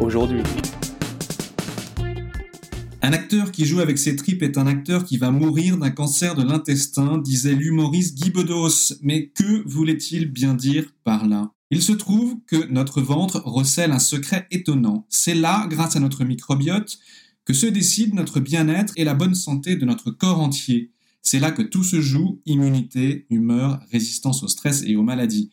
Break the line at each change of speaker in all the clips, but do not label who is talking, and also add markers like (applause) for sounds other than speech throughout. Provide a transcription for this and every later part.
aujourd'hui.
Un acteur qui joue avec ses tripes est un acteur qui va mourir d'un cancer de l'intestin, disait l'humoriste Guy Bedos. Mais que voulait-il bien dire par là? Il se trouve que notre ventre recèle un secret étonnant. C'est là, grâce à notre microbiote, que se décide notre bien-être et la bonne santé de notre corps entier. C'est là que tout se joue, immunité, humeur, résistance au stress et aux maladies.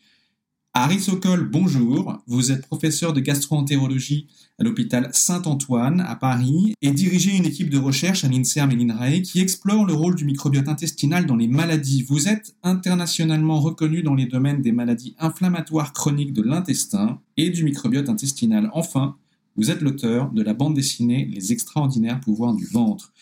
Harry Sokol, bonjour. Vous êtes professeur de gastroentérologie à l'hôpital Saint-Antoine à Paris et dirigez une équipe de recherche à l'INSERM et l'INRAE qui explore le rôle du microbiote intestinal dans les maladies. Vous êtes internationalement reconnu dans les domaines des maladies inflammatoires chroniques de l'intestin et du microbiote intestinal. Enfin, vous êtes l'auteur de la bande dessinée Les extraordinaires pouvoirs du ventre.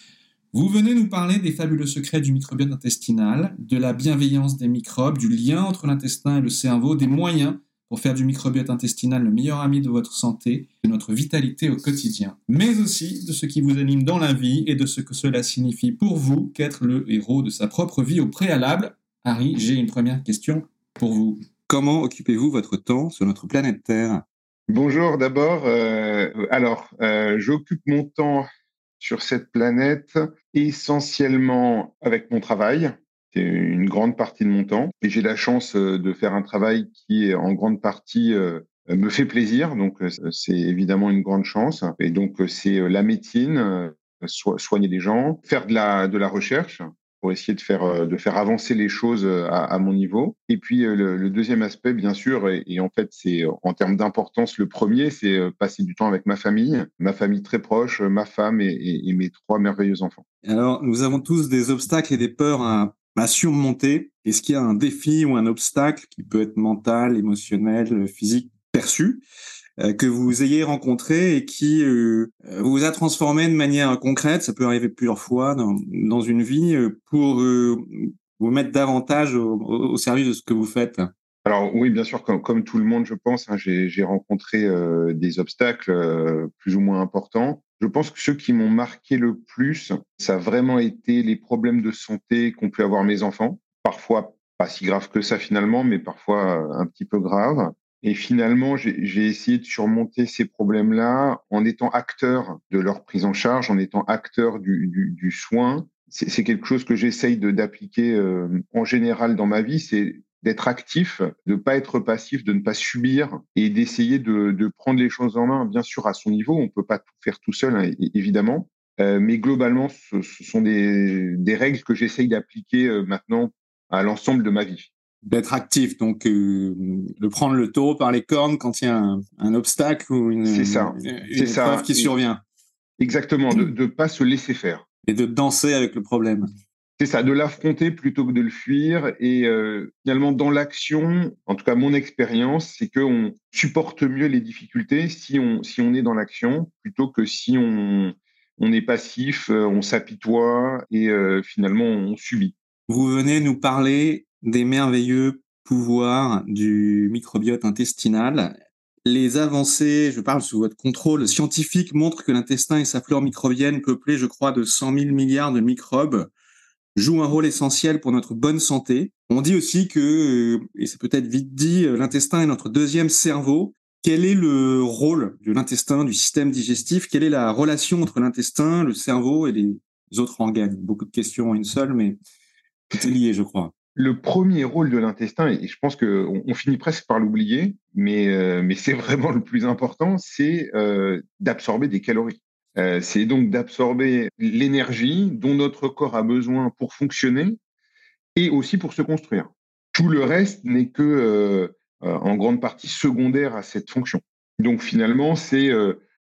Vous venez nous parler des fabuleux secrets du microbiote intestinal, de la bienveillance des microbes, du lien entre l'intestin et le cerveau, des moyens pour faire du microbiote intestinal le meilleur ami de votre santé, de notre vitalité au quotidien, mais aussi de ce qui vous anime dans la vie et de ce que cela signifie pour vous qu'être le héros de sa propre vie au préalable. Harry, j'ai une première question pour vous. Comment occupez-vous votre temps sur notre planète Terre?
Bonjour d'abord. Euh, alors, euh, j'occupe mon temps sur cette planète essentiellement avec mon travail. C'est une grande partie de mon temps. Et j'ai la chance euh, de faire un travail qui, en grande partie, euh, me fait plaisir. Donc, euh, c'est évidemment une grande chance. Et donc, c'est la médecine, soigner les gens, faire de la, de la recherche pour essayer de faire, euh, de faire avancer les choses euh, à, mon niveau. Et puis euh, le, deuxième aspect, bien sûr, et, en fait c'est en termes d'importance le premier, c'est passer du temps avec ma famille, ma famille très proche, ma femme et, mes trois merveilleux enfants.
Alors nous avons tous des obstacles et des peurs à, surmonter. Est-ce qu'il y a un défi ou un obstacle qui peut être mental, émotionnel, physique perçu? Que vous ayez rencontré et qui euh, vous a transformé de manière concrète, ça peut arriver plusieurs fois dans, dans une vie, euh, pour vous mettre davantage au, service de ce que vous faites
alors oui, bien sûr, comme, comme tout le monde, je pense, hein, j'ai rencontré des obstacles plus ou moins importants. Je pense que ceux qui m'ont marqué le plus, ça a vraiment été les problèmes de santé qu'ont pu avoir mes enfants. Parfois pas si grave que ça finalement, mais parfois un petit peu grave. Et finalement, j'ai essayé de surmonter ces problèmes-là en étant acteur de leur prise en charge, en étant acteur du, du, du soin. C'est quelque chose que j'essaye d'appliquer euh, en général dans ma vie, c'est d'être actif, de ne pas être passif, de ne pas subir et d'essayer de, de, prendre les choses en main, bien sûr à son niveau. On ne peut pas tout faire tout seul, hein, évidemment. Euh, mais globalement, ce, ce, sont des, des règles que j'essaye d'appliquer euh, maintenant à l'ensemble de ma vie
d'être actif, donc euh, de prendre le taureau par les cornes quand il y a un, obstacle ou une, ça. une, ça. qui survient.
Exactement, de ne pas se laisser faire.
Et de danser avec le problème.
C'est ça, de l'affronter plutôt que de le fuir. Et euh, finalement, dans l'action, en tout cas mon expérience, c'est qu'on supporte mieux les difficultés si on, si on est dans l'action plutôt que si on, on est passif, euh, on s'apitoie et finalement on subit.
Vous venez nous parler des merveilleux pouvoirs du microbiote intestinal. Les avancées, je parle sous votre contrôle scientifique, montrent que l'intestin et sa flore microbienne, peuplée, je crois, de 100 000 milliards de microbes, jouent un rôle essentiel pour notre bonne santé. On dit aussi que, euh, et c'est peut-être vite dit, euh, l'intestin est notre deuxième cerveau. Quel est le rôle de l'intestin, du système digestif? Quelle est la relation entre l'intestin, le cerveau et les autres organes? Beaucoup de questions en une seule, mais tout lié, je crois
le premier rôle de l'intestin, et je pense qu'on on finit presque par l'oublier, mais, euh, mais c'est vraiment le plus important, c'est euh, d'absorber des calories. Euh, c'est donc d'absorber l'énergie dont notre corps a besoin pour fonctionner et aussi pour se construire. Tout le reste n'est que en grande partie secondaire à cette fonction. Donc finalement, c'est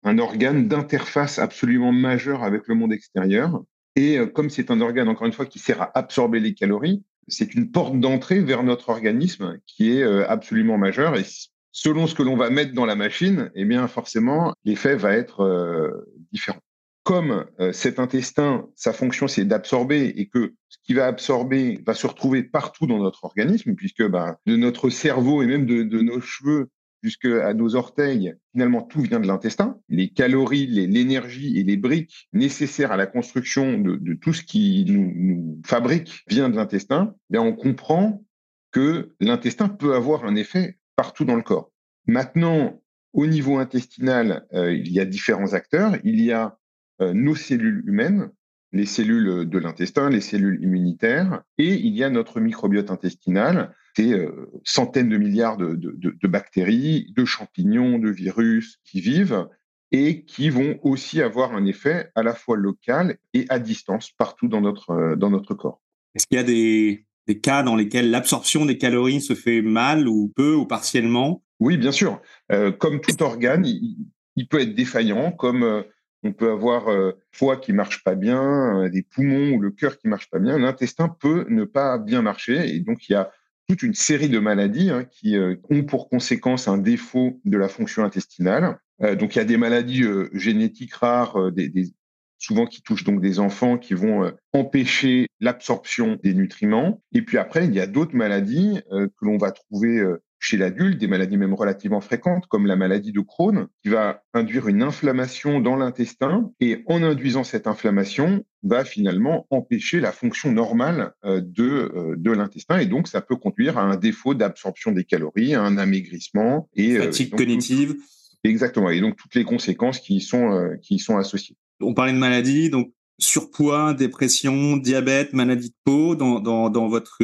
un organe d'interface absolument majeur avec le monde extérieur. Et comme c'est un organe, encore une fois, qui sert à absorber les calories, c'est une porte d'entrée vers notre organisme qui est euh, absolument majeure. Et selon ce que l'on va mettre dans la machine, eh bien forcément, l'effet va être euh, différent. Comme euh, cet intestin, sa fonction c'est d'absorber et que ce qui va absorber va se retrouver partout dans notre organisme, puisque bah, de notre cerveau et même de, nos cheveux jusqu'à nos orteils, finalement tout vient de l'intestin. Les calories, l'énergie et les briques nécessaires à la construction de, tout ce qui nous, fabrique vient de l'intestin. Bien on comprend que l'intestin peut avoir un effet partout dans le corps. Maintenant, au niveau intestinal, euh, il y a différents acteurs. Il y a euh, nos cellules humaines, les cellules de l'intestin, les cellules immunitaires, et il y a notre microbiote intestinal, c'est euh, centaines de milliards de, de, bactéries, de champignons, de virus qui vivent et qui vont aussi avoir un effet à la fois local et à distance partout dans notre, dans notre corps.
Est-ce qu'il y a des, des cas dans lesquels l'absorption des calories se fait mal ou peu ou partiellement?
Oui, bien sûr. Euh, comme tout organe, il, peut être défaillant, comme euh, on peut avoir euh, foie qui marche pas bien, des poumons ou le cœur qui marche pas bien. L'intestin peut ne pas bien marcher et donc il y a toute une série de maladies hein, qui ont pour conséquence un défaut de la fonction intestinale. donc il y a des maladies génétiques rares, des, souvent qui touchent donc des enfants qui vont euh, empêcher l'absorption des nutriments. Et puis après, il y a d'autres maladies euh, que l'on va trouver euh, chez l'adulte, des maladies même relativement fréquentes, comme la maladie de Crohn, qui va induire une inflammation dans l'intestin, et en induisant cette inflammation, va finalement empêcher la fonction normale de, de l'intestin, et donc ça peut conduire à un défaut d'absorption des calories, à un amaigrissement. Et,
Fatigue cognitive.
exactement, et donc toutes les conséquences qui y sont, qui y sont associées.
On parlait de maladies, donc surpoids, dépression, diabète, maladie de peau. Dans, dans, dans votre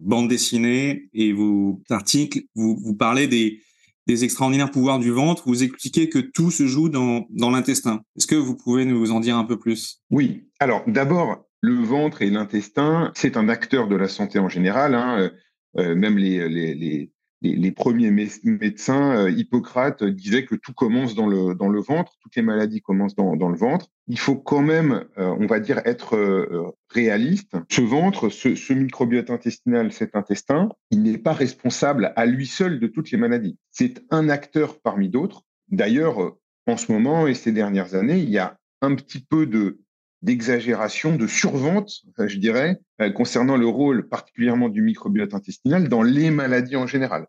bande dessinée et vos articles, vous, vous parlez des, extraordinaires pouvoirs du ventre. Vous expliquez que tout se joue dans, l'intestin. Est-ce que vous pouvez nous en dire un peu plus?
Oui. Alors d'abord, le ventre et l'intestin, c'est un acteur de la santé en général. Hein. Euh, euh, même les, les, premiers médecins, euh, Hippocrate, disaient que tout commence dans le, dans le ventre, toutes les maladies commencent dans, dans le ventre. Il faut quand même, euh, on va dire, être euh, réaliste. Ce ventre, ce, microbiote intestinal, cet intestin, il n'est pas responsable à lui seul de toutes les maladies. C'est un acteur parmi d'autres. D'ailleurs, en ce moment et ces dernières années, il y a un petit peu de d'exagération, de survente, je dirais, euh, concernant le rôle particulièrement du microbiote intestinal dans les maladies en général.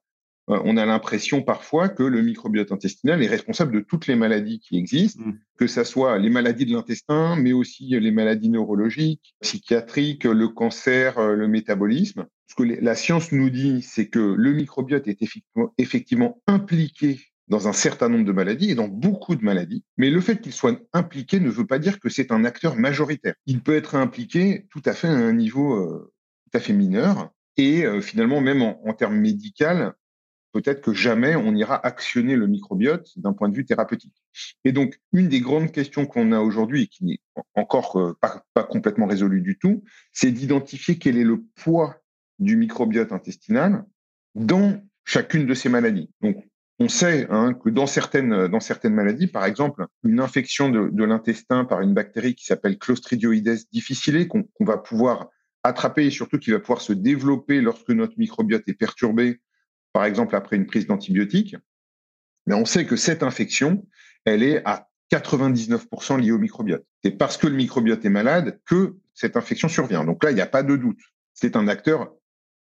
Euh, on a l'impression parfois que le microbiote intestinal est responsable de toutes les maladies qui existent, mmh. que ce soit les maladies de l'intestin, mais aussi les maladies neurologiques, psychiatriques, le cancer, euh, le métabolisme. Ce que la science nous dit, c'est que le microbiote est effectivement impliqué dans un certain nombre de maladies et dans beaucoup de maladies. Mais le fait qu'il soit impliqué ne veut pas dire que c'est un acteur majoritaire. Il peut être impliqué tout à fait à un niveau euh, tout à fait mineur. Et euh, finalement, même en, termes médical, peut-être que jamais on ira actionner le microbiote d'un point de vue thérapeutique. Et donc, une des grandes questions qu'on a aujourd'hui et qui n'est encore euh, pas, pas, complètement résolue du tout, c'est d'identifier quel est le poids du microbiote intestinal dans chacune de ces maladies. Donc, on sait hein, que dans certaines, dans certaines maladies, par exemple, une infection de, l'intestin par une bactérie qui s'appelle Clostridioides difficile, qu'on va pouvoir attraper et surtout qui va pouvoir se développer lorsque notre microbiote est perturbé, par exemple après une prise d'antibiotiques, mais on sait que cette infection, elle est à 99% liée au microbiote. C'est parce que le microbiote est malade que cette infection survient. Donc là, il n'y a pas de doute. C'est un acteur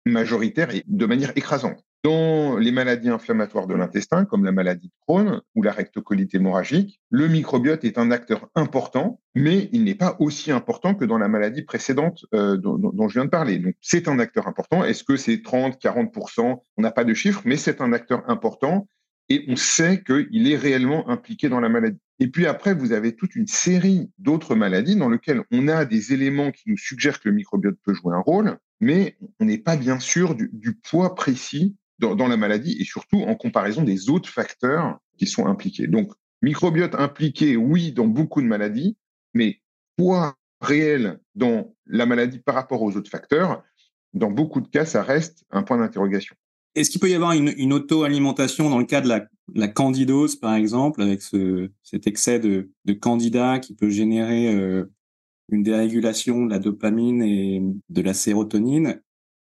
majoritaire et de manière écrasante. Dans les maladies inflammatoires de l'intestin, comme la maladie de Crohn ou la rectocolite hémorragique, le microbiote est un acteur important, mais il n'est pas aussi important que dans la maladie précédente euh, dont, je viens de parler. Donc, c'est un acteur important. Est-ce que c'est 30, 40% On n'a pas de chiffre, mais c'est un acteur important et on sait qu'il est réellement impliqué dans la maladie. Et puis après, vous avez toute une série d'autres maladies dans lesquelles on a des éléments qui nous suggèrent que le microbiote peut jouer un rôle, mais on n'est pas bien sûr du, du poids précis dans, la maladie et surtout en comparaison des autres facteurs qui sont impliqués. Donc, microbiote impliqué, oui, dans beaucoup de maladies, mais poids réel dans la maladie par rapport aux autres facteurs, dans beaucoup de cas, ça reste un point d'interrogation.
Est-ce qu'il peut y avoir une, auto-alimentation dans le cas de la, candidose, par exemple, avec ce, cet excès de, de candida qui peut générer euh, une dérégulation de la dopamine et de la sérotonine?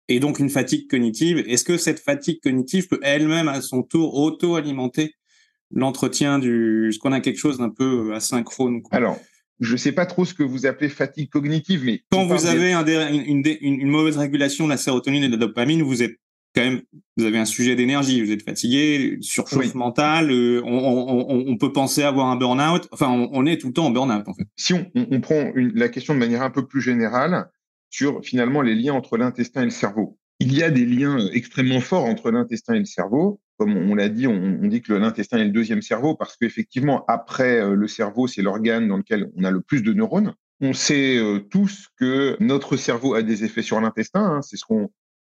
Et donc une fatigue cognitive. Est-ce que cette fatigue cognitive peut elle-même à son tour auto-alimenter l'entretien du, ce qu'on a quelque chose d'un peu asynchrone
Alors, je ne sais pas trop ce que vous appelez fatigue cognitive, mais
quand vous avez une, une, mauvaise régulation de la sérotonine et de la dopamine, vous êtes quand même, vous avez un sujet d'énergie, vous êtes fatigué, surchauffe mentale, euh, on, peut penser avoir un burn-out. Enfin, on, est tout le temps en burn-out en fait.
Si on, prend la question de manière un peu plus générale sur finalement les liens entre l'intestin et le cerveau, il y a des liens euh, extrêmement forts entre l'intestin et le cerveau. Comme on, l'a dit, on, dit que l'intestin est le deuxième cerveau parce qu'effectivement, après euh, le cerveau, c'est l'organe dans lequel on a le plus de neurones. On sait tous que notre cerveau a des effets sur l'intestin. Hein. c'est ce qu'on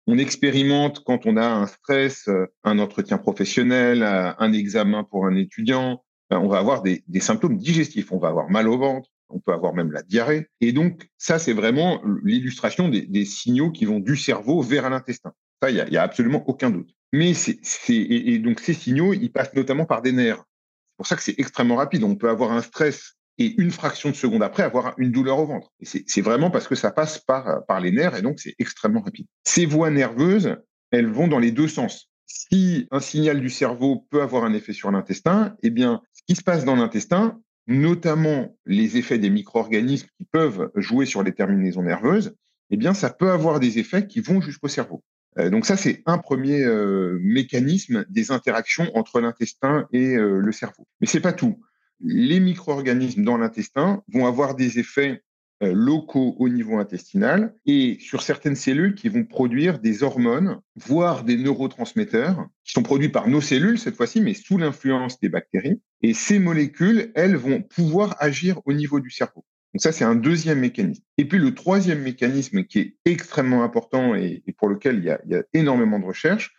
on expérimente quand on a un stress, euh, un entretien professionnel, euh, un examen pour un étudiant. Ben, on va avoir des, symptômes digestifs. On va avoir mal au ventre, on peut avoir même la diarrhée. Et donc, ça, c'est vraiment l'illustration des, signaux qui vont du cerveau vers l'intestin. Ça, il n'y a, absolument aucun doute. Mais c'est, et, donc, ces signaux, ils passent notamment par des nerfs. C'est pour ça que c'est extrêmement rapide. On peut avoir un stress et une fraction de seconde après avoir une douleur au ventre. c'est vraiment parce que ça passe par, par les nerfs et donc c'est extrêmement rapide. Ces voies nerveuses, elles vont dans les deux sens. Si un signal du cerveau peut avoir un effet sur l'intestin, eh bien, ce qui se passe dans l'intestin, notamment les effets des micro-organismes qui peuvent jouer sur les terminaisons nerveuses, eh bien, ça peut avoir des effets qui vont jusqu'au cerveau. Euh, donc ça, c'est un premier euh, mécanisme des interactions entre l'intestin et euh, le cerveau. Mais c'est pas tout les micro-organismes dans l'intestin vont avoir des effets locaux au niveau intestinal et sur certaines cellules qui vont produire des hormones, voire des neurotransmetteurs, qui sont produits par nos cellules cette fois-ci, mais sous l'influence des bactéries. Et ces molécules, elles, vont pouvoir agir au niveau du cerveau. Donc ça, c'est un deuxième mécanisme. Et puis le troisième mécanisme qui est extrêmement important et, pour lequel il y, a, il y a énormément de recherches,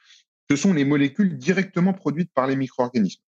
ce sont les molécules directement produites par les micro-organismes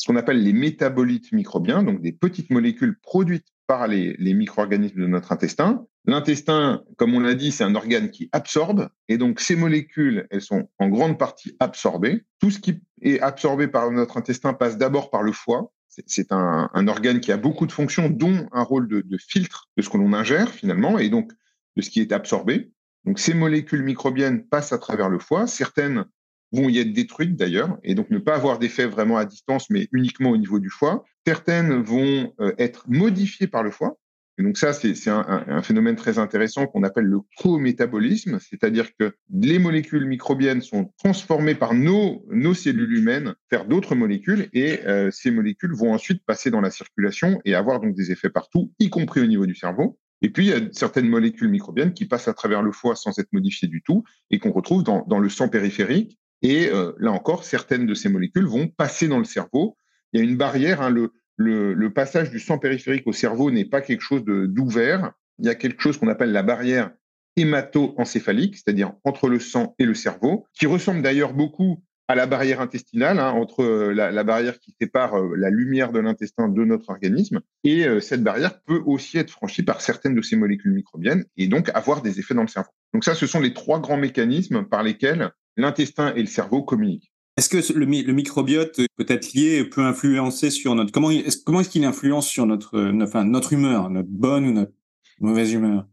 ce qu'on appelle les métabolites microbiens, donc des petites molécules produites les, micro-organismes de notre intestin. L'intestin, comme on l'a dit, c'est un organe qui absorbe, et donc ces molécules, elles sont en grande partie absorbées. Tout ce qui est absorbé par notre intestin passe d'abord par le foie. C'est un, organe qui a beaucoup de fonctions, dont un rôle de, de filtre de ce que l'on ingère finalement, et donc de ce qui est absorbé. Donc ces molécules microbiennes passent à travers le foie. Certaines vont y être détruites d'ailleurs, et donc ne pas avoir d'effet vraiment à distance, mais uniquement au niveau du foie. Certaines vont euh, être modifiées par le foie. Et donc ça, c'est un, un, phénomène très intéressant qu'on appelle le co-métabolisme, c'est-à-dire que les molécules microbiennes sont transformées par nos, nos cellules humaines vers d'autres molécules, et euh, ces molécules vont ensuite passer dans la circulation et avoir donc des effets partout, y compris au niveau du cerveau. Et puis, il y a certaines molécules microbiennes qui passent à travers le foie sans être modifiées du tout et qu'on retrouve dans, dans, le sang périphérique et euh, là encore, certaines de ces molécules vont passer dans le cerveau. Il y a une barrière. Hein, le, le, le, passage du sang périphérique au cerveau n'est pas quelque chose d'ouvert. Il y a quelque chose qu'on appelle la barrière hémato-encéphalique, c'est-à-dire entre le sang et le cerveau, qui ressemble d'ailleurs beaucoup à la barrière intestinale, hein, entre euh, la, la, barrière qui sépare euh, la lumière de l'intestin de notre organisme. Et cette barrière peut aussi être franchie par certaines de ces molécules microbiennes et donc avoir des effets dans le cerveau. Donc ça, ce sont les trois grands mécanismes par lesquels l'intestin et le cerveau communiquent.
Est-ce que le, microbiote peut être lié, peut influencer sur notre comment est comment est-ce qu'il influence sur notre enfin, notre humeur, notre bonne ou notre mauvaise humeur?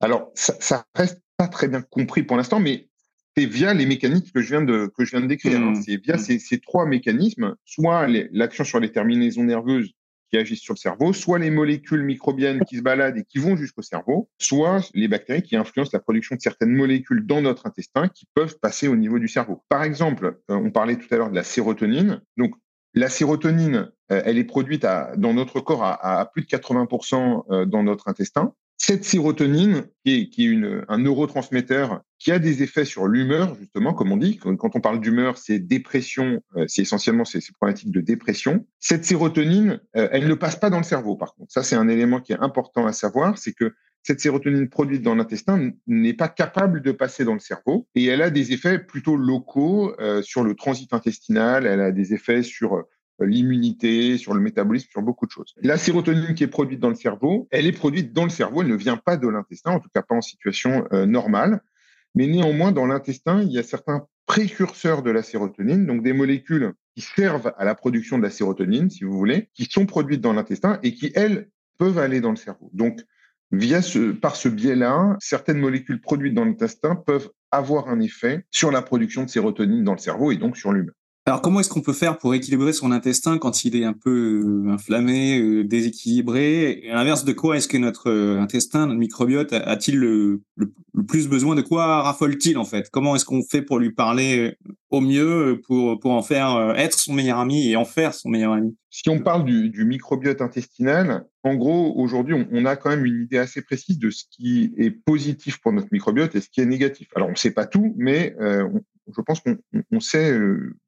Alors ça, ça reste pas très bien compris pour l'instant, mais c'est via les mécanismes que je viens de que je viens de décrire. Hein. Mmh. C'est via mmh. ces, ces, trois mécanismes, soit l'action sur les terminaisons nerveuses agissent sur le cerveau, soit les molécules microbiennes qui se baladent et qui vont jusqu'au cerveau, soit les bactéries qui influencent la production de certaines molécules dans notre intestin qui peuvent passer au niveau du cerveau. Par exemple, euh, on parlait tout à l'heure de la sérotonine. Donc, la sérotonine, euh, elle est produite dans notre corps à, à plus de 80% euh, dans notre intestin. Cette sérotonine, qui est, un neurotransmetteur qui a des effets sur l'humeur, justement, comme on dit. Quand on parle d'humeur, c'est dépression, euh, c'est essentiellement ces, problématiques de dépression. Cette sérotonine, euh, elle ne passe pas dans le cerveau, par contre. Ça, c'est un élément qui est important à savoir, c'est que cette sérotonine produite dans l'intestin n'est pas capable de passer dans le cerveau et elle a des effets plutôt locaux euh, sur le transit intestinal, elle a des effets sur l'immunité, sur le métabolisme, sur beaucoup de choses. La sérotonine qui est produite dans le cerveau, elle est produite dans le cerveau, elle ne vient pas de l'intestin, en tout cas pas en situation euh, normale. Mais néanmoins, dans l'intestin, il y a certains précurseurs de la sérotonine, donc des molécules qui servent à la production de la sérotonine, si vous voulez, qui sont produites dans l'intestin et qui, elles, peuvent aller dans le cerveau. Donc, via ce, par ce biais-là, certaines molécules produites dans l'intestin peuvent avoir un effet sur la production de sérotonine dans le cerveau et donc sur l'humain.
Alors, comment est-ce qu'on peut faire pour équilibrer son intestin quand il est un peu euh, inflammé, euh, déséquilibré? Et à l'inverse de quoi est-ce que notre euh, intestin, notre microbiote, a-t-il le, plus besoin? De quoi raffole-t-il en fait? Comment est-ce qu'on fait pour lui parler au mieux, pour, pour en faire être son meilleur ami et en faire son meilleur ami?
Si on parle du, microbiote intestinal, en gros, aujourd'hui, on, a quand même une idée assez précise de ce qui est positif pour notre microbiote et ce qui est négatif. Alors, on ne sait pas tout, mais je pense qu'on sait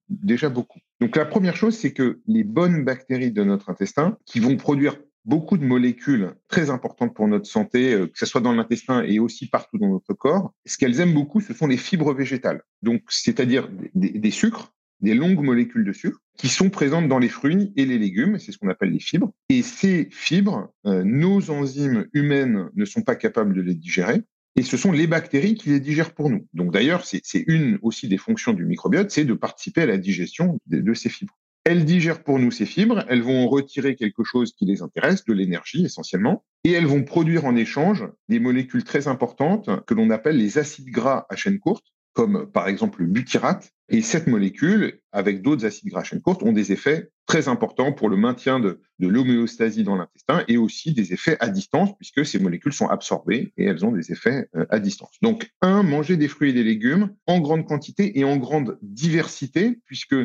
déjà beaucoup. Donc la première chose, c'est que les bonnes bactéries de notre intestin, qui vont produire beaucoup de molécules très importantes pour notre santé, euh, que ce soit dans l'intestin et aussi partout dans notre corps, ce qu'elles aiment beaucoup, ce sont les fibres végétales. Donc, c'est-à-dire des, sucres, des longues molécules de sucre qui sont présentes dans les fruits et les légumes, c'est ce qu'on appelle les fibres. Et ces fibres, euh, nos enzymes humaines ne sont pas capables de les digérer et ce sont les bactéries qui les digèrent pour nous. Donc d'ailleurs, c'est une aussi des fonctions du microbiote, c'est de participer à la digestion de, ces fibres. Elles digèrent pour nous ces fibres, elles vont retirer quelque chose qui les intéresse, de l'énergie essentiellement, et elles vont produire en échange des molécules très importantes que l'on appelle les acides gras à chaîne courte, comme par exemple le butyrate. Et cette molécule, avec d'autres acides gras à chaîne courte, ont des effets très importants pour le maintien de, l'homéostasie dans l'intestin et aussi des effets à distance, puisque ces molécules sont absorbées et elles ont des effets euh, à distance. Donc, un, manger des fruits et des légumes en grande quantité et en grande diversité, puisque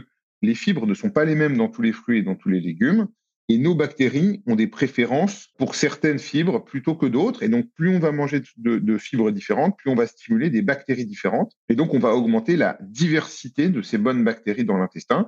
les fibres ne sont pas les mêmes dans tous les fruits et dans tous les légumes. Et nos bactéries ont des préférences pour certaines fibres plutôt que d'autres. Et donc, plus on va manger de, fibres différentes, plus on va stimuler des bactéries différentes. Et donc, on va augmenter la diversité de ces bonnes bactéries dans l'intestin.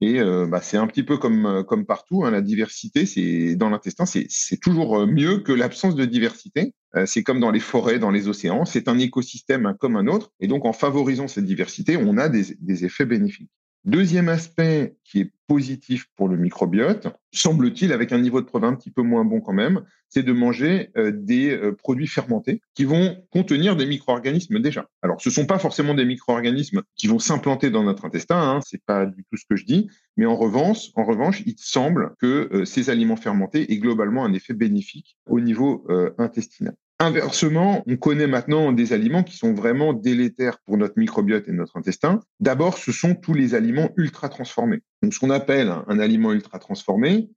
Et euh, bah, c'est un petit peu comme, euh, partout, hein, la diversité, c'est dans l'intestin, c'est toujours euh, mieux que l'absence de diversité. c'est comme dans les forêts, dans les océans, c'est un écosystème comme un autre. Et donc, en favorisant cette diversité, on a des effets bénéfiques. Deuxième aspect qui est positif pour le microbiote, semble-t-il, avec un niveau de preuve un petit peu moins bon quand même, c'est de manger euh, des euh, produits fermentés qui vont contenir des micro-organismes déjà. Alors, ce ne sont pas forcément des micro-organismes qui vont s'implanter dans notre intestin, hein, c'est pas du tout ce que je dis, mais en revanche, en revanche, il semble que euh, ces aliments fermentés aient globalement un effet bénéfique au niveau intestinal. Inversement, on connaît maintenant des aliments qui sont vraiment délétères pour notre microbiote et notre intestin. D'abord, ce sont tous les aliments ultra transformés. Donc, ce qu'on appelle un aliment ultra transformé,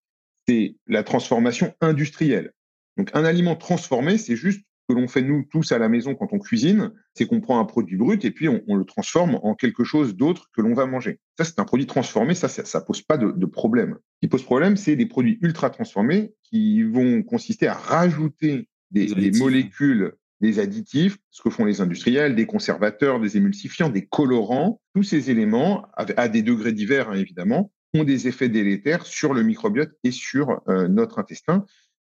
c'est la transformation industrielle. Donc, un aliment transformé, c'est juste ce que l'on fait nous tous à la maison quand on cuisine, c'est qu'on prend un produit brut et puis on, le transforme en quelque chose d'autre que l'on va manger. Ça, c'est un produit transformé, ça, ça, pose pas de, de problème. Ce qui pose problème, c'est des produits ultra transformés qui vont consister à rajouter des, molécules, des additifs, ce que font les industriels, des conservateurs, des émulsifiants, des colorants, tous ces éléments, à des degrés divers hein, évidemment, ont des effets délétères sur le microbiote et sur euh, notre intestin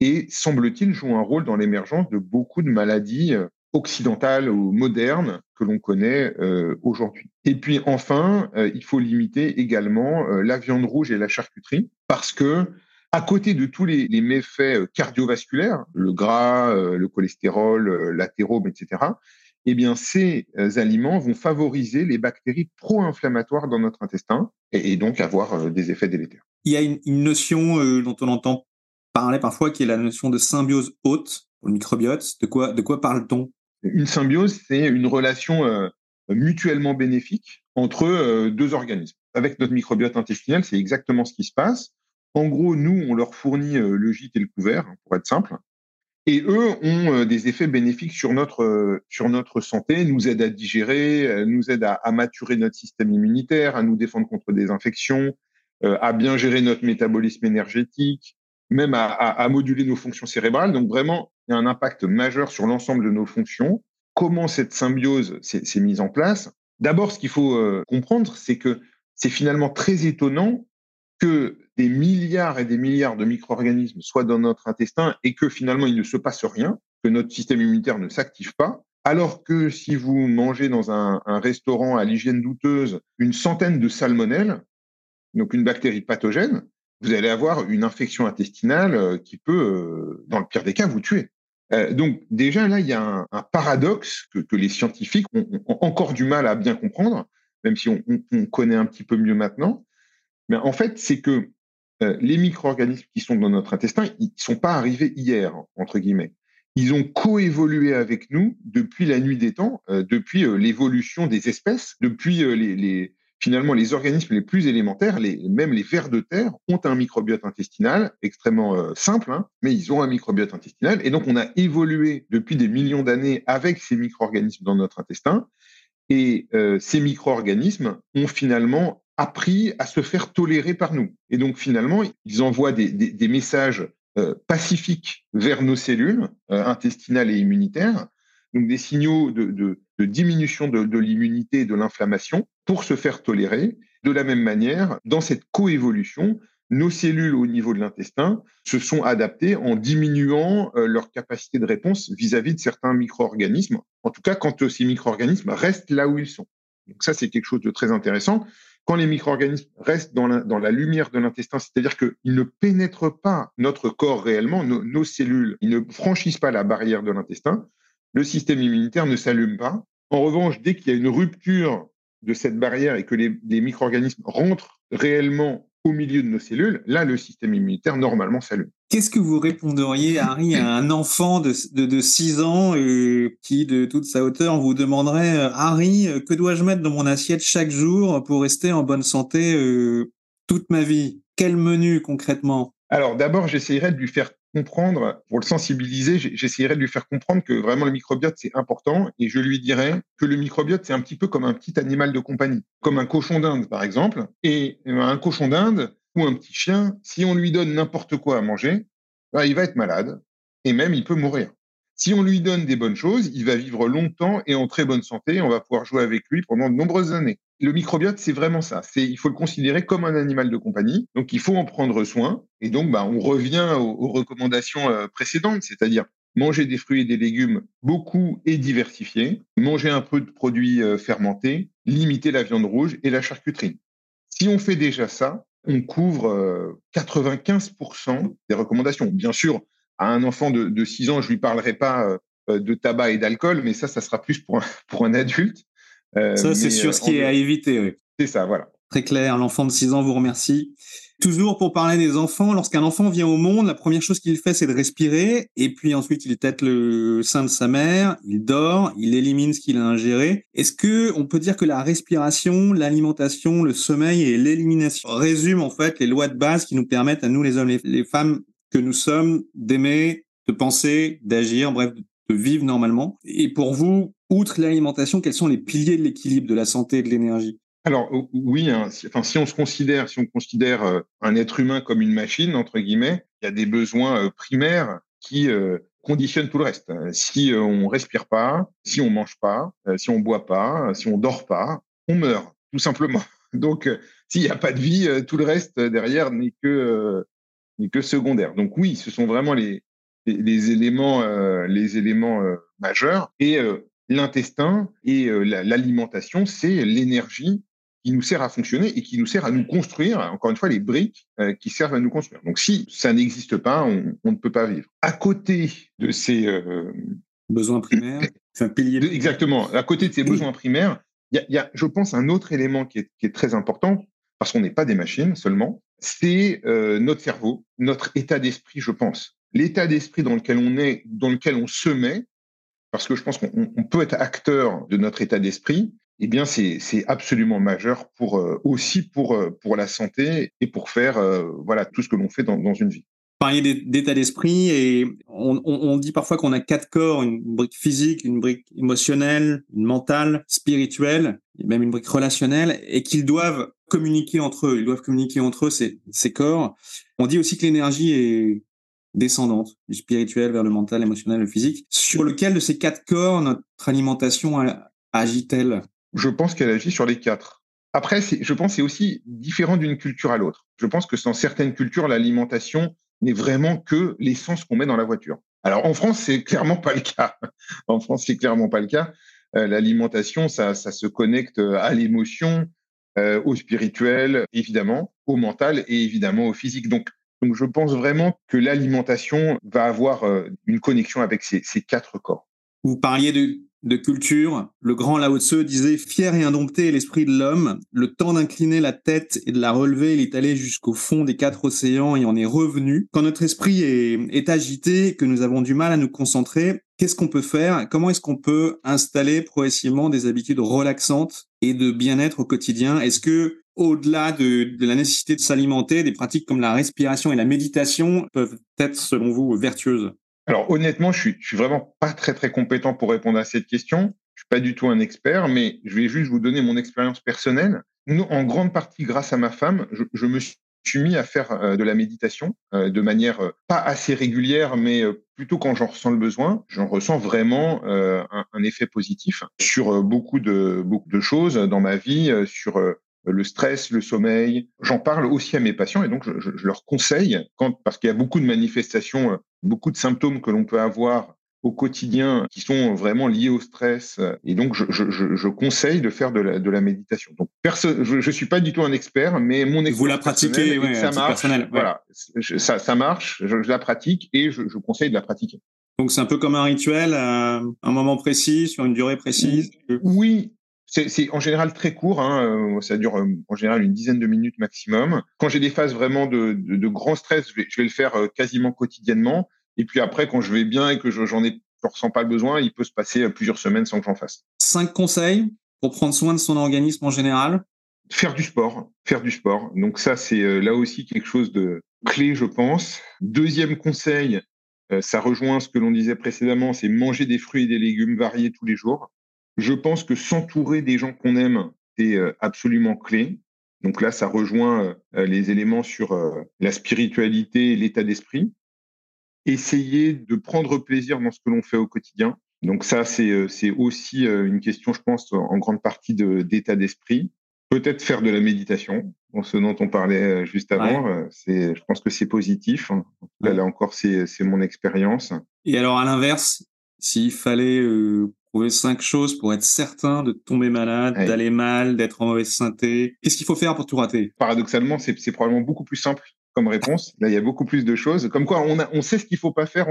et semble-t-il jouent un rôle dans l'émergence de beaucoup de maladies euh, occidentales ou modernes que l'on connaît euh, aujourd'hui. Et puis enfin, il faut limiter également la viande rouge et la charcuterie parce que à côté de tous les, méfaits euh, cardiovasculaires, le gras, euh, le cholestérol, euh, l'athérome, etc., eh bien, ces aliments vont favoriser les bactéries pro-inflammatoires dans notre intestin et, donc avoir des effets délétères.
Il y a une, notion dont on entend parler parfois qui est la notion de symbiose haute pour le microbiote. De quoi, de quoi parle-t-on?
Une symbiose, c'est une relation mutuellement bénéfique entre deux organismes. Avec notre microbiote intestinal, c'est exactement ce qui se passe. En gros, nous, on leur fournit euh, le gîte et le couvert, hein, pour être simple. Et eux ont euh, des effets bénéfiques sur notre, euh, sur notre santé, nous aident à digérer, nous aident à, maturer notre système immunitaire, à nous défendre contre des infections, à bien gérer notre métabolisme énergétique, même à, moduler nos fonctions cérébrales. Donc vraiment, il y a un impact majeur sur l'ensemble de nos fonctions. Comment cette symbiose s'est mise en place? D'abord, ce qu'il faut comprendre, c'est que c'est finalement très étonnant que des milliards et des milliards de micro-organismes soient dans notre intestin et que finalement il ne se passe rien, que notre système immunitaire ne s'active pas, alors que si vous mangez dans un, restaurant à l'hygiène douteuse une centaine de salmonelles, donc une bactérie pathogène, vous allez avoir une infection intestinale euh, qui peut, euh, dans le pire des cas, vous tuer. Euh, donc déjà là, il y a un, paradoxe que, les scientifiques ont, encore du mal à bien comprendre, même si on, on connaît un petit peu mieux maintenant. Mais en fait, c'est que euh, les micro-organismes qui sont dans notre intestin, ils ne sont pas arrivés hier, entre guillemets. ils ont coévolué avec nous depuis la nuit des temps, euh, depuis euh, l'évolution des espèces, depuis les, finalement les organismes les plus élémentaires, les, même les vers de terre ont un microbiote intestinal extrêmement simple, hein, mais ils ont un microbiote intestinal. Et donc on a évolué depuis des millions d'années avec ces micro-organismes dans notre intestin. Et ces micro-organismes ont finalement appris à se faire tolérer par nous. Et donc finalement, ils envoient des, des messages euh, pacifiques vers nos cellules euh, intestinales et immunitaires, donc des signaux de, diminution de, l'immunité et de l'inflammation pour se faire tolérer. De la même manière, dans cette coévolution, nos cellules au niveau de l'intestin se sont adaptées en diminuant euh, leur capacité de réponse vis-à-vis de certains micro-organismes, en tout cas quand ces micro-organismes restent là où ils sont. Donc ça, c'est quelque chose de très intéressant quand les micro-organismes restent dans la, lumière de l'intestin, c'est-à-dire qu'ils ne pénètrent pas notre corps réellement, nos, cellules, ils ne franchissent pas la barrière de l'intestin, le système immunitaire ne s'allume pas. En revanche, dès qu'il y a une rupture de cette barrière et que les, micro-organismes rentrent réellement au milieu de nos cellules, là, le système immunitaire normalement s'allume.
Qu'est-ce que vous répondriez, Harry, à un enfant de, de, 6 ans euh, qui, de toute sa hauteur, vous demanderait euh, Harry, euh, que dois-je mettre dans mon assiette chaque jour pour rester en bonne santé toute ma vie? Quel menu concrètement?
Alors d'abord, j'essayerais de lui faire comprendre, pour le sensibiliser, j'essayerais de lui faire comprendre que vraiment le microbiote, c'est important et je lui dirais que le microbiote, c'est un petit peu comme un petit animal de compagnie, comme un cochon d'Inde, par exemple. Et euh, un cochon d'Inde ou un petit chien, si on lui donne n'importe quoi à manger, bah, il va être malade et même il peut mourir. Si on lui donne des bonnes choses, il va vivre longtemps et en très bonne santé. On va pouvoir jouer avec lui pendant de nombreuses années. Le microbiote, c'est vraiment ça. C'est, il faut le considérer comme un animal de compagnie. Donc, il faut en prendre soin. Et donc, bah, on revient aux, recommandations euh, précédentes, c'est-à-dire manger des fruits et des légumes beaucoup et diversifiés, manger un peu de produits euh, fermentés, limiter la viande rouge et la charcuterie. Si on fait déjà ça, on couvre 95% euh, des recommandations. Bien sûr, à un enfant de, de 6 ans, je lui parlerai pas de tabac et d'alcool, mais ça, ça sera plus pour un, pour un adulte.
Euh, ça, c'est sûr ce qui est à éviter. Oui.
C'est ça, voilà.
Très clair. L'enfant de 6 ans vous remercie. Toujours pour parler des enfants, lorsqu'un enfant vient au monde, la première chose qu'il fait, c'est de respirer, et puis ensuite il tête le sein de sa mère, il dort, il élimine ce qu'il a ingéré. Est-ce que on peut dire que la respiration, l'alimentation, le sommeil et l'élimination résument en fait les lois de base qui nous permettent à nous les hommes et les femmes que nous sommes d'aimer, de penser, d'agir, bref, de vivre normalement? Et pour vous, outre l'alimentation, quels sont les piliers de l'équilibre, de la santé et de l'énergie?
Alors oui, hein, si, enfin, si on se considère, si on considère euh, un être humain comme une machine entre guillemets, il y a des besoins euh, primaires qui euh, conditionnent tout le reste. Si on respire pas, si on mange pas, si on boit pas, si on dort pas, on meurt tout simplement. (laughs) Donc s'il n'y a pas de vie, tout le reste derrière n'est que ni que secondaire. Donc oui, ce sont vraiment les, les, éléments, les éléments majeurs. Et l'intestin et l'alimentation, c'est l'énergie qui nous sert à fonctionner et qui nous sert à nous construire, encore une fois, les briques qui servent à nous construire. Donc si ça n'existe pas, on, on, ne peut pas vivre. À côté de ces...
besoins primaires,
enfin, pilier. exactement. À côté de ces besoins primaires, il y, y a, je pense, un autre élément qui est, qui est très important, parce qu'on n'est pas des machines seulement, c'est euh, notre cerveau, notre état d'esprit, je pense. L'état d'esprit dans lequel on est, dans lequel on se met, parce que je pense qu'on peut être acteur de notre état d'esprit, eh bien, c'est absolument majeur pour euh, aussi pour euh, pour la santé et pour faire voilà tout ce que l'on fait dans, dans une vie
parliez d'état d'esprit et on, on, dit parfois qu'on a quatre corps, une brique physique, une brique émotionnelle, une mentale, spirituelle, et même une brique relationnelle, et qu'ils doivent communiquer entre eux. Ils doivent communiquer entre eux ces, ces corps. On dit aussi que l'énergie est descendante du spirituel vers le mental, l'émotionnel, le physique. Sur lequel de ces quatre corps notre alimentation agit-elle?
Je pense qu'elle agit sur les quatre. Après, je pense que c'est aussi différent d'une culture à l'autre. Je pense que dans certaines cultures, l'alimentation n'est vraiment que l'essence qu'on met dans la voiture. Alors en France, c'est clairement pas le cas. (laughs) en France, c'est clairement pas le cas. Euh, l'alimentation, ça, ça se connecte à l'émotion, euh, au spirituel, évidemment, au mental et évidemment au physique. Donc, donc je pense vraiment que l'alimentation va avoir euh, une connexion avec ces, ces quatre corps.
Vous parliez de de culture, le grand Lao Tse disait fier et indompté est l'esprit de l'homme. Le temps d'incliner la tête et de la relever, il est allé jusqu'au fond des quatre océans et en est revenu. Quand notre esprit est, agité, que nous avons du mal à nous concentrer, qu'est-ce qu'on peut faire? Comment est-ce qu'on peut installer progressivement des habitudes relaxantes et de bien-être au quotidien? Est-ce que au-delà de, de, la nécessité de s'alimenter, des pratiques comme la respiration et la méditation peuvent être, selon vous, vertueuses?
Alors honnêtement, je suis, je suis vraiment pas très très compétent pour répondre à cette question. Je suis pas du tout un expert, mais je vais juste vous donner mon expérience personnelle. Nous, en grande partie grâce à ma femme, je, je me suis mis à faire euh, de la méditation euh, de manière euh, pas assez régulière, mais plutôt quand j'en ressens le besoin. J'en ressens vraiment un, un, effet positif sur beaucoup de beaucoup de choses dans ma vie, sur le stress, le sommeil. J'en parle aussi à mes patients et donc je, je, je leur conseille, quand, parce qu'il y a beaucoup de manifestations, euh, beaucoup de symptômes que l'on peut avoir au quotidien qui sont vraiment liés au stress. Et donc, je, je, je conseille de faire de la, de la méditation. Donc, je ne suis pas du tout un expert, mais mon
Vous la pratiquez, ouais,
ça marche.
Ouais.
Voilà, ça, ça marche, je, la pratique et je, conseille de la pratiquer.
Donc, c'est un peu comme un rituel, à un moment précis, sur une durée précise
Oui, c'est en général très court, hein, euh, ça dure euh, en général une dizaine de minutes maximum. Quand j'ai des phases vraiment de, de, de grand stress, je vais, je vais, le faire euh, quasiment quotidiennement. Et puis après, quand je vais bien et que j'en ai, je ressens pas le besoin, il peut se passer plusieurs semaines sans que j'en fasse.
Cinq conseils pour prendre soin de son organisme en général?
Faire du sport, faire du sport. Donc ça, c'est là aussi quelque chose de clé, je pense. Deuxième conseil, ça rejoint ce que l'on disait précédemment, c'est manger des fruits et des légumes variés tous les jours. Je pense que s'entourer des gens qu'on aime, c'est euh, absolument clé. Donc là, ça rejoint euh, les éléments sur euh, la spiritualité et l'état d'esprit. Essayer de prendre plaisir dans ce que l'on fait au quotidien. Donc ça, c'est aussi une question, je pense, en grande partie d'état d'esprit. Peut-être faire de la méditation, ce dont on parlait juste avant. Ouais. C'est, je pense que c'est positif. Là, là encore, c'est mon expérience.
Et alors, à l'inverse, s'il fallait euh, trouver cinq choses pour être certain de tomber malade, ouais. d'aller mal, d'être en mauvaise santé. Qu'est-ce qu'il faut faire pour tout rater?
Paradoxalement, c'est probablement beaucoup plus simple comme réponse. Là, il y a beaucoup plus de choses. Comme quoi, on, a, on sait ce qu'il faut pas faire,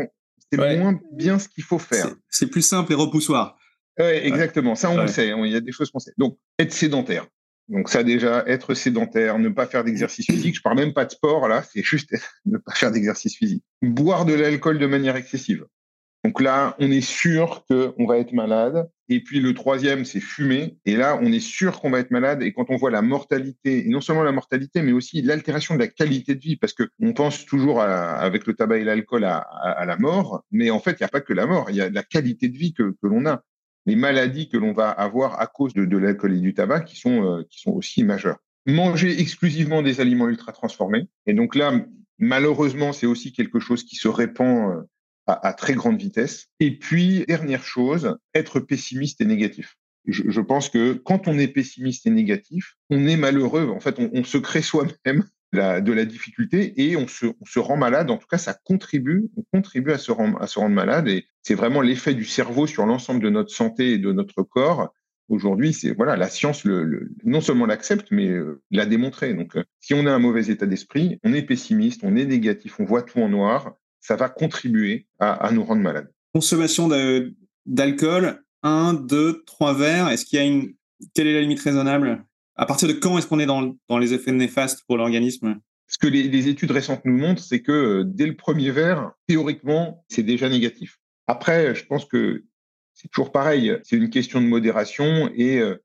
c'est ouais. moins bien ce qu'il faut faire.
C'est plus simple et repoussoir.
Oui, exactement. Ça, on le sait. Il y a des choses qu'on sait. Donc, être sédentaire. Donc ça déjà, être sédentaire, ne pas faire d'exercice physique. Je parle même pas de sport là, c'est juste (laughs) ne pas faire d'exercice physique. Boire de l'alcool de manière excessive. Donc là, on est sûr qu'on va être malade. Et puis le troisième, c'est fumer. Et là, on est sûr qu'on va être malade. Et quand on voit la mortalité, et non seulement la mortalité, mais aussi l'altération de la qualité de vie, parce que on pense toujours avec le tabac et l'alcool à, la mort, mais en fait, il n'y a pas que la mort, il y a la qualité de vie que, l'on a, les maladies que l'on va avoir à cause de, de l'alcool et du tabac, qui sont euh, qui sont aussi majeures. Manger exclusivement des aliments ultra transformés. Et donc là, malheureusement, c'est aussi quelque chose qui se répand euh, à, à, très grande vitesse. Et puis, dernière chose, être pessimiste et négatif. Je, je, pense que quand on est pessimiste et négatif, on est malheureux. En fait, on, on se crée soi-même (laughs) la, de la difficulté et on se, on se, rend malade. En tout cas, ça contribue, on contribue à se rendre, à se rendre malade. Et c'est vraiment l'effet du cerveau sur l'ensemble de notre santé et de notre corps. Aujourd'hui, c'est voilà, la science le, le non seulement l'accepte, mais euh, l'a démontré. Donc, euh, si on a un mauvais état d'esprit, on est pessimiste, on est négatif, on voit tout en noir ça va contribuer à, à nous rendre malades.
Consommation d'alcool, un, deux, trois verres. Est-ce qu'il y a une quelle est la limite raisonnable? À partir de quand est-ce qu'on est dans, dans les effets néfastes pour l'organisme?
Ce que les, les, études récentes nous montrent, c'est que euh, dès le premier verre, théoriquement, c'est déjà négatif. Après, je pense que c'est toujours pareil. C'est une question de modération et euh,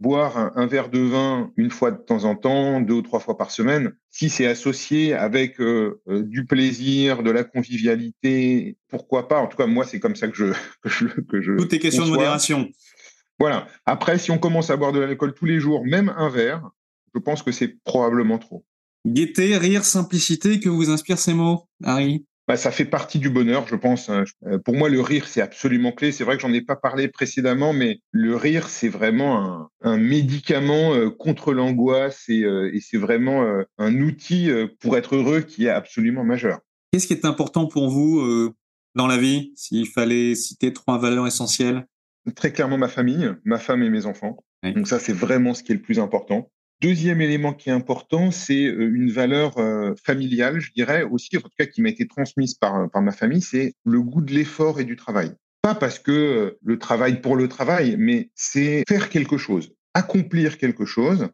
boire un, un, verre de vin une fois de temps en temps, deux ou trois fois par semaine, si c'est associé avec euh, euh, du plaisir, de la convivialité, pourquoi pas En tout cas, moi, c'est comme ça que je (laughs) que je, que je
Tout est question conçois. de modération.
Voilà. Après, si on commence à boire de l'alcool tous les jours, même un verre, je pense que c'est probablement trop.
Gaieté, rire, simplicité, que vous inspirent ces mots, Harry?
Bah, ça fait partie du bonheur, je pense. Hein. Pour moi, le rire, c'est absolument clé. C'est vrai que j'en ai pas parlé précédemment, mais le rire, c'est vraiment un, un, médicament euh, contre l'angoisse et, euh, et c'est vraiment euh, un outil pour être heureux qui est absolument majeur.
Qu'est-ce qui est important pour vous dans la vie, s'il fallait citer trois valeurs essentielles?
Très clairement, ma famille, ma femme et mes enfants. Oui. Donc ça, c'est vraiment ce qui est le plus important. Deuxième élément qui est important, c'est une valeur euh, familiale, je dirais aussi, en tout cas qui m'a été transmise par, par ma famille, c'est le goût de l'effort et du travail. pas parce que le travail pour le travail, mais c'est faire quelque chose, accomplir quelque chose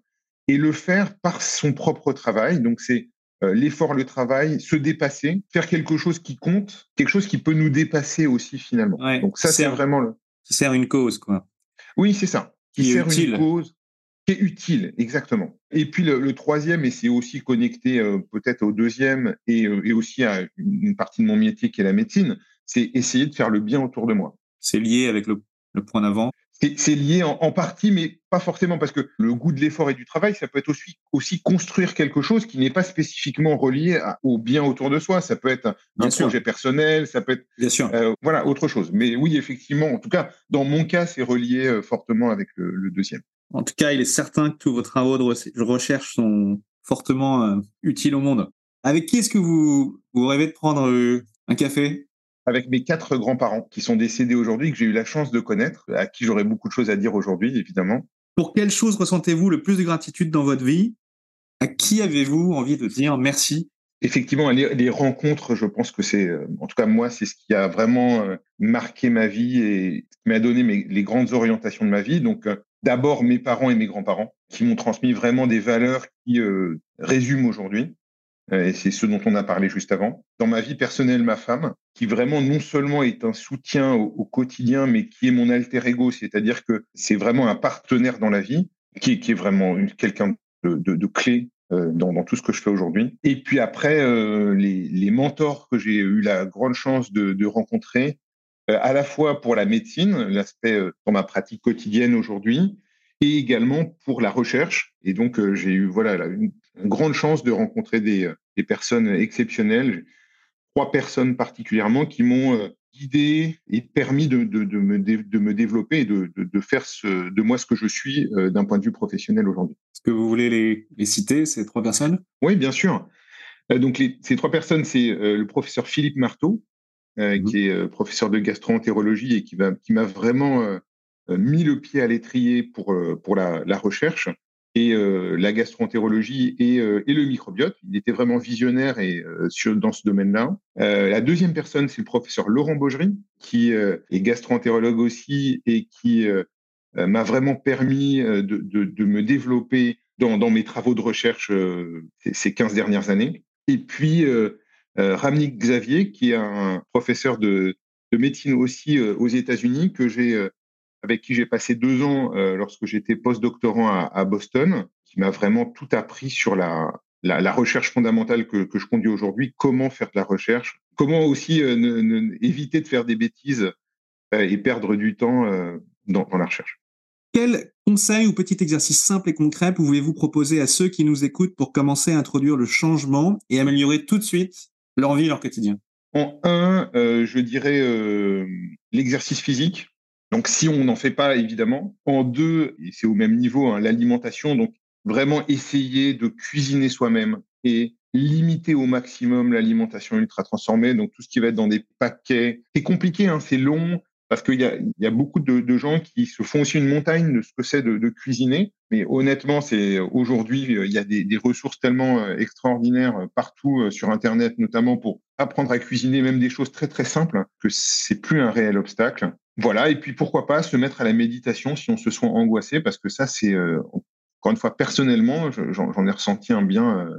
et le faire par son propre travail. Donc c'est euh, l'effort, le travail, se dépasser, faire quelque chose qui compte, quelque chose qui peut nous dépasser aussi finalement. Donc ça, c'est vraiment le.
Qui sert une cause, quoi.
Oui, c'est ça.
Qui, sert une
cause qui est utile, exactement. Et puis le, troisième, et c'est aussi connecté euh, peut-être au deuxième et, euh, et, aussi à une partie de mon métier qui est la médecine, c'est essayer de faire le bien autour de moi.
C'est lié avec le, le point d'avant?
C'est lié en, partie, mais pas forcément, parce que le goût de l'effort et du travail, ça peut être aussi, aussi construire quelque chose qui n'est pas spécifiquement relié au bien autour de soi. Ça peut être un, projet personnel, ça peut être
bien sûr.
Euh, voilà autre chose. Mais oui, effectivement, en tout cas, dans mon cas, c'est relié euh, fortement avec le, deuxième.
En tout cas, il est certain que tous vos travaux de recherche sont fortement euh, utiles au monde. Avec qui est-ce que vous, vous rêvez de prendre un café?
Avec mes quatre grands-parents qui sont décédés aujourd'hui, que j'ai eu la chance de connaître, à qui j'aurais beaucoup de choses à dire aujourd'hui, évidemment.
Pour quelle chose ressentez-vous le plus de gratitude dans votre vie? À qui avez-vous envie de dire merci?
Effectivement, les, rencontres, je pense que c'est, euh, en tout cas moi, c'est ce qui a vraiment euh, marqué ma vie et m'a donné les grandes orientations de ma vie. Donc, euh, d'abord mes parents et mes grands-parents qui m'ont transmis vraiment des valeurs qui résument aujourd'hui. Euh, et c'est ce dont on a parlé juste avant. Dans ma vie personnelle, ma femme, qui vraiment non seulement est un soutien au, quotidien, mais qui est mon alter ego, c'est-à-dire que c'est vraiment un partenaire dans la vie, qui, est vraiment quelqu'un de, clé euh, dans, tout ce que je fais aujourd'hui. Et puis après, euh, les, mentors que j'ai eu la grande chance de, rencontrer, à la fois pour la médecine, l'aspect pour ma pratique quotidienne aujourd'hui, et également pour la recherche. Et donc, j'ai eu voilà une, grande chance de rencontrer des, des personnes exceptionnelles, trois personnes particulièrement qui m'ont euh, guidé et permis de, de, de, me, de me, développer et de, faire ce, de moi ce que je suis euh, d'un point de vue professionnel aujourd'hui.
Est-ce que vous voulez les, les, citer, ces trois personnes?
Oui, bien sûr. Euh, donc, les, ces trois personnes, c'est le professeur Philippe Marteau, mmh. qui est professeur de gastroentérologie et qui m'a qui vraiment mis le pied à l'étrier pour, pour la, la recherche et euh, la gastroentérologie et, euh, et, le microbiote. Il était vraiment visionnaire et, euh, sur, dans ce domaine-là. la deuxième personne, c'est le professeur Laurent Baugery, qui est gastroentérologue aussi et qui m'a vraiment permis de, de, de, me développer dans, dans, mes travaux de recherche ces 15 dernières années. Et puis, Ramnik Xavier, qui est un professeur de, de médecine aussi aux États-Unis, que j'ai avec qui j'ai passé deux ans euh, lorsque j'étais postdoctorant à, à Boston, qui m'a vraiment tout appris sur la, recherche fondamentale que, je conduis aujourd'hui, comment faire de la recherche, comment aussi euh, éviter de faire des bêtises euh, et perdre du temps dans, dans la recherche.
Quel conseil ou petit exercice simple et concret pouvez-vous proposer à ceux qui nous écoutent pour commencer à introduire le changement et améliorer tout de suite leur vie leur quotidien
En un, je dirais l'exercice physique. Donc, si on n'en fait pas, évidemment. En deux, et c'est au même niveau, hein, l'alimentation. Donc, vraiment essayer de cuisiner soi-même et limiter au maximum l'alimentation ultra transformée. Donc, tout ce qui va être dans des paquets. C'est compliqué, hein, c'est long, parce qu'il y a, y a beaucoup de, de, gens qui se font aussi une montagne de ce que c'est de, de, cuisiner. Mais honnêtement, c'est aujourd'hui, il y a des, des, ressources tellement euh, extraordinaires euh, partout euh, sur Internet, notamment pour apprendre à cuisiner même des choses très très simples, que c'est plus un réel obstacle. Voilà. Et puis pourquoi pas se mettre à la méditation si on se sent angoissé, parce que ça, c'est encore une fois personnellement, j'en ai ressenti un bien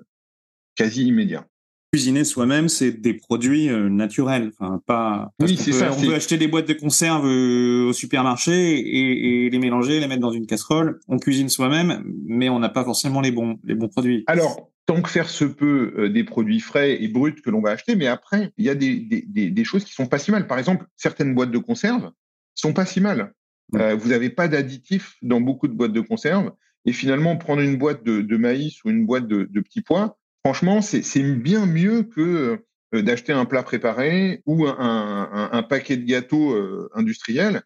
quasi immédiat
cuisiner soi-même, c'est des produits euh, naturels. Enfin, pas.
oui, c'est ça.
On peut acheter des boîtes de conserve euh, au supermarché et, et, les mélanger, les mettre dans une casserole. On cuisine soi-même, mais on n'a pas forcément les bons, les bons produits.
Alors, tant que faire se peut, euh, des produits frais et bruts que l'on va acheter, mais après, il y a des, des, des, choses qui sont pas si mal. Par exemple, certaines boîtes de conserve sont pas si mal. Vous n'avez pas d'additifs dans beaucoup de boîtes de conserve. Et finalement, prendre une boîte de, de maïs ou une boîte de, de petits pois, franchement, c'est bien mieux que euh, d'acheter un plat préparé ou un, paquet de gâteaux euh, industriels.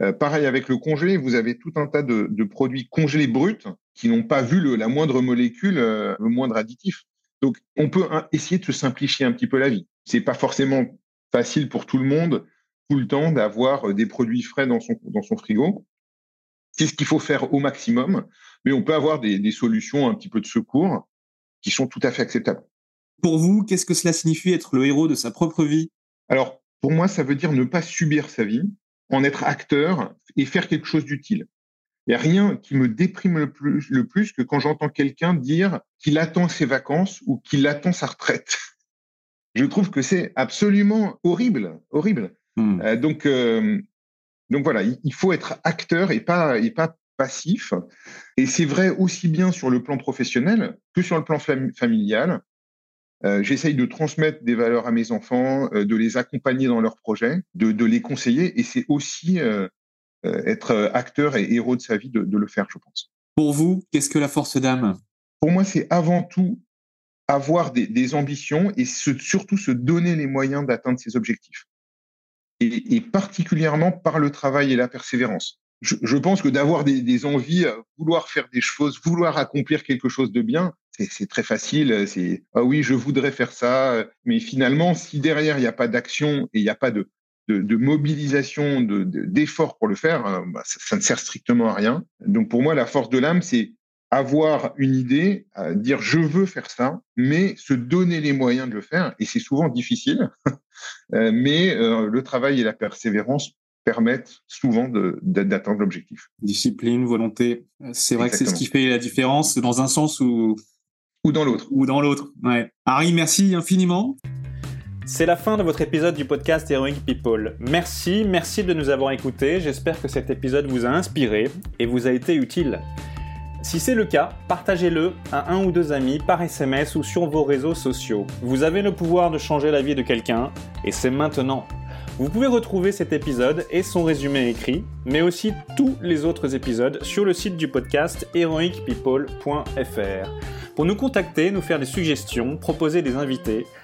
Euh, pareil avec le congé, vous avez tout un tas de, produits congelés bruts qui n'ont pas vu la moindre molécule, le moindre additif. Donc, on peut essayer de se simplifier un petit peu la vie. C'est pas forcément facile pour tout le monde tout le temps d'avoir des produits frais dans son, frigo. C'est ce qu'il faut faire au maximum, mais on peut avoir des solutions un petit peu de secours qui sont tout à fait acceptables.
Pour vous, qu'est-ce que cela signifie être le héros de sa propre vie?
Alors, pour moi, ça veut dire ne pas subir sa vie, en être acteur et faire quelque chose d'utile. Il n'y a rien qui me déprime le plus, le plus que quand j'entends quelqu'un dire qu'il attend ses vacances ou qu'il attend sa retraite. (laughs) Je trouve que c'est absolument horrible, horrible. Hmm. Euh, donc, euh, donc voilà, il faut être acteur et pas, et pas passif. Et c'est vrai aussi bien sur le plan professionnel que sur le plan familial. Euh, J'essaye de transmettre des valeurs à mes enfants, euh, de les accompagner dans leurs projets, de, de les conseiller. Et c'est aussi euh, être acteur et héros de sa vie de, de le faire, je pense.
Pour vous, qu'est-ce que la force d'âme?
Pour moi, c'est avant tout avoir des, des ambitions et se, surtout se donner les moyens d'atteindre ses objectifs. Et, et, particulièrement par le travail et la persévérance. Je, je pense que d'avoir des, des, envies, vouloir faire des choses, vouloir accomplir quelque chose de bien, c'est très facile. C'est ah oui, je voudrais faire ça, mais finalement, si derrière il n'y a pas d'action et il n'y a pas de, de, de mobilisation, d'effort de, pour le faire, bah, ça, ça, ne sert strictement à rien. Donc pour moi, la force de l'âme, c'est avoir une idée, dire je veux faire ça, mais se donner les moyens de le faire. Et c'est souvent difficile, (laughs) euh, mais euh, le travail et la persévérance permettent souvent d'atteindre l'objectif.
Discipline, volonté, c'est vrai que c'est ce qui fait la différence dans un sens.
Ou dans l'autre.
Ou dans l'autre, ouais. Harry, merci infiniment.
C'est la fin de votre épisode du podcast Heroic People. Merci, merci de nous avoir écoutés. J'espère que cet épisode vous a inspiré et vous a été utile. Si c'est le cas, partagez-le à un ou deux amis par SMS ou sur vos réseaux sociaux. Vous avez le pouvoir de changer la vie de quelqu'un et c'est maintenant. Vous pouvez retrouver cet épisode et son résumé écrit, mais aussi tous les autres épisodes sur le site du podcast heroicpeople.fr. Pour nous contacter, nous faire des suggestions, proposer des invités,